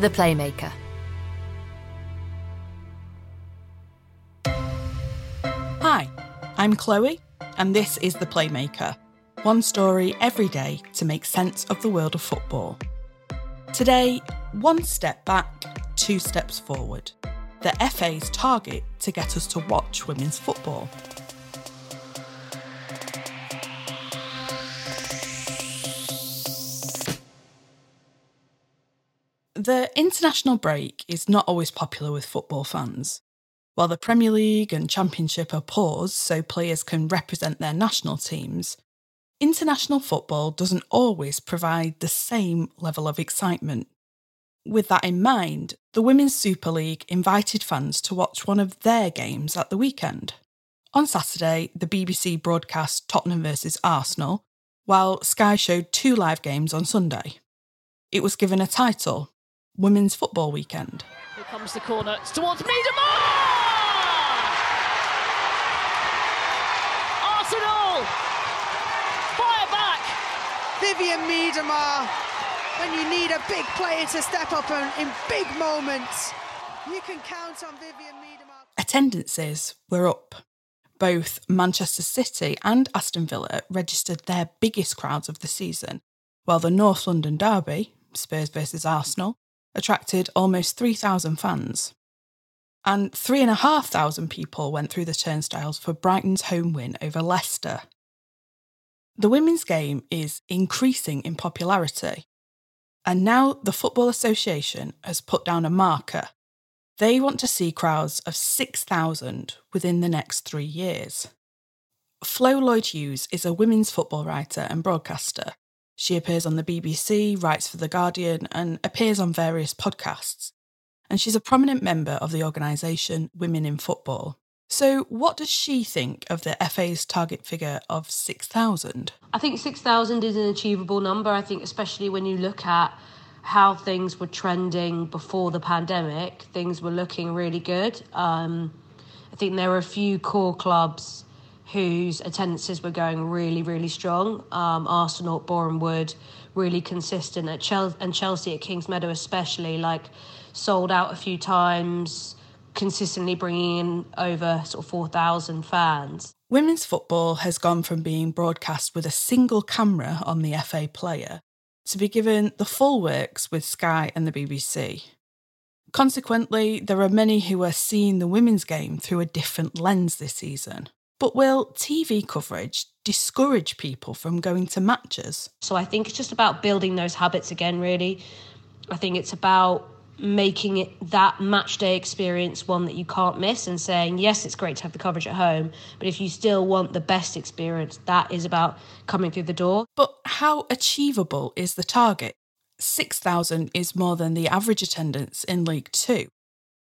The Playmaker. Hi, I'm Chloe, and this is The Playmaker. One story every day to make sense of the world of football. Today, one step back, two steps forward. The FA's target to get us to watch women's football. The international break is not always popular with football fans. While the Premier League and Championship are paused so players can represent their national teams, international football doesn't always provide the same level of excitement. With that in mind, the Women's Super League invited fans to watch one of their games at the weekend. On Saturday, the BBC broadcast Tottenham versus Arsenal, while Sky showed two live games on Sunday. It was given a title Women's Football Weekend. Here comes the corner. It's towards Miedema! Arsenal! Fire back! Vivianne Miedema, when you need a big player to step up in, in big moments, you can count on Vivianne Miedema. Attendances were up. Both Manchester City and Aston Villa registered their biggest crowds of the season, while the North London derby, Spurs versus Arsenal, attracted almost 3,000 fans. And 3,500 people went through the turnstiles for Brighton's home win over Leicester. The women's game is increasing in popularity. And now the Football Association has put down a marker. They want to see crowds of 6,000 within the next three years. Flo Lloyd Hughes is a women's football writer and broadcaster she appears on the BBC, writes for The Guardian, and appears on various podcasts. And she's a prominent member of the organisation Women in Football. So, what does she think of the FA's target figure of 6,000? I think 6,000 is an achievable number. I think, especially when you look at how things were trending before the pandemic, things were looking really good. Um, I think there were a few core clubs whose attendances were going really, really strong. Um, Arsenal, Boreham Wood, really consistent at Chelsea, and Chelsea at Kingsmeadow especially, like sold out a few times, consistently bringing in over sort of 4,000 fans. Women's football has gone from being broadcast with a single camera on the FA player to be given the full works with Sky and the BBC. Consequently, there are many who are seeing the women's game through a different lens this season. But will TV coverage discourage people from going to matches? So I think it's just about building those habits again, really. I think it's about making it that match day experience one that you can't miss and saying yes it's great to have the coverage at home but if you still want the best experience that is about coming through the door but how achievable is the target 6000 is more than the average attendance in league 2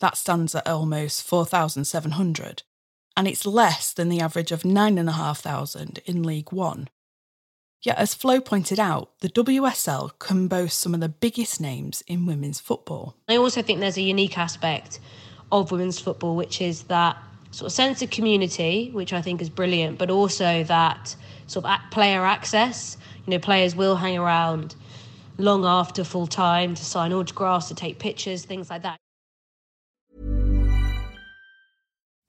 that stands at almost 4700 and it's less than the average of 9,500 in League One. Yet, as Flo pointed out, the WSL can boast some of the biggest names in women's football. I also think there's a unique aspect of women's football, which is that sort of sense of community, which I think is brilliant, but also that sort of player access. You know, players will hang around long after full time to sign autographs, to take pictures, things like that.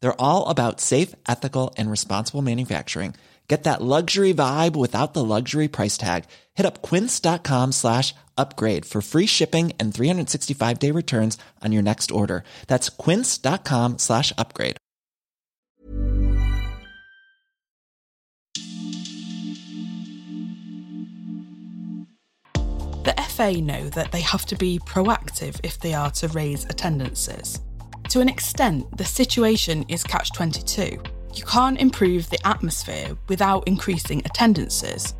They're all about safe, ethical, and responsible manufacturing. Get that luxury vibe without the luxury price tag. Hit up quince.com slash upgrade for free shipping and 365 day returns on your next order. That's quince.com slash upgrade. The FA know that they have to be proactive if they are to raise attendances. To an extent, the situation is catch 22. You can't improve the atmosphere without increasing attendances,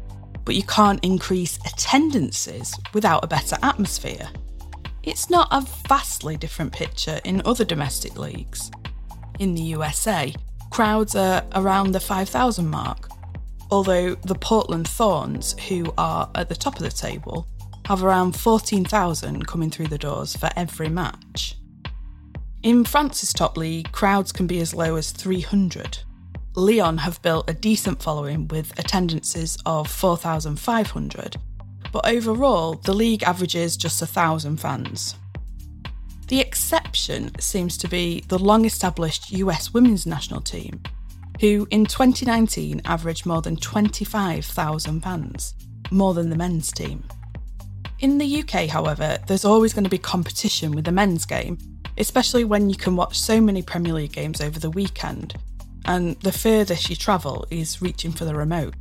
but you can't increase attendances without a better atmosphere. It's not a vastly different picture in other domestic leagues. In the USA, crowds are around the 5,000 mark, although the Portland Thorns, who are at the top of the table, have around 14,000 coming through the doors for every match. In France's top league, crowds can be as low as 300. Lyon have built a decent following with attendances of 4,500, but overall, the league averages just 1,000 fans. The exception seems to be the long established US women's national team, who in 2019 averaged more than 25,000 fans, more than the men's team. In the UK, however, there's always going to be competition with the men's game, especially when you can watch so many Premier League games over the weekend, and the furthest you travel is reaching for the remote.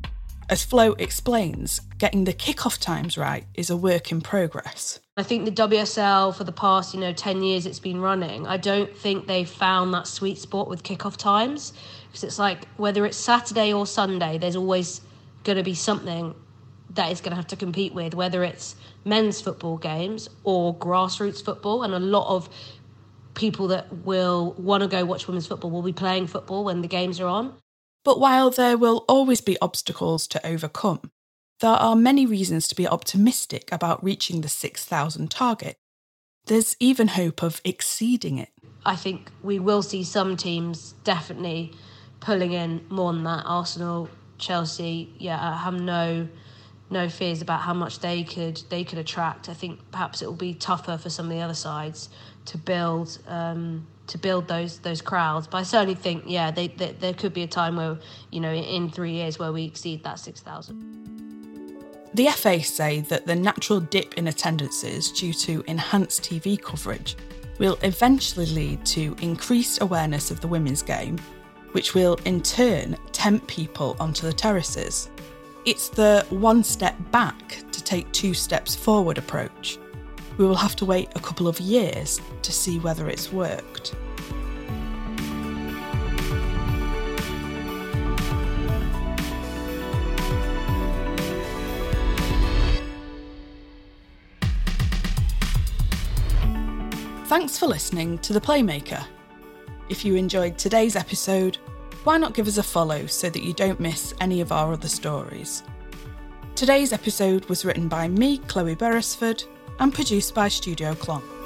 As Flo explains, getting the kick-off times right is a work in progress. I think the WSL for the past, you know, 10 years it's been running, I don't think they've found that sweet spot with kick-off times because it's like whether it's Saturday or Sunday, there's always going to be something that is going to have to compete with, whether it's men's football games or grassroots football. And a lot of people that will want to go watch women's football will be playing football when the games are on. But while there will always be obstacles to overcome, there are many reasons to be optimistic about reaching the 6,000 target. There's even hope of exceeding it. I think we will see some teams definitely pulling in more than that. Arsenal, Chelsea, yeah, I have no no fears about how much they could they could attract. I think perhaps it will be tougher for some of the other sides to build um, to build those those crowds. But I certainly think, yeah, they, they, there could be a time where you know in three years where we exceed that six thousand. The FA say that the natural dip in attendances due to enhanced TV coverage will eventually lead to increased awareness of the women's game, which will in turn tempt people onto the terraces. It's the one step back to take two steps forward approach. We will have to wait a couple of years to see whether it's worked. Thanks for listening to The Playmaker. If you enjoyed today's episode, why not give us a follow so that you don't miss any of our other stories? Today's episode was written by me, Chloe Beresford, and produced by Studio Clon.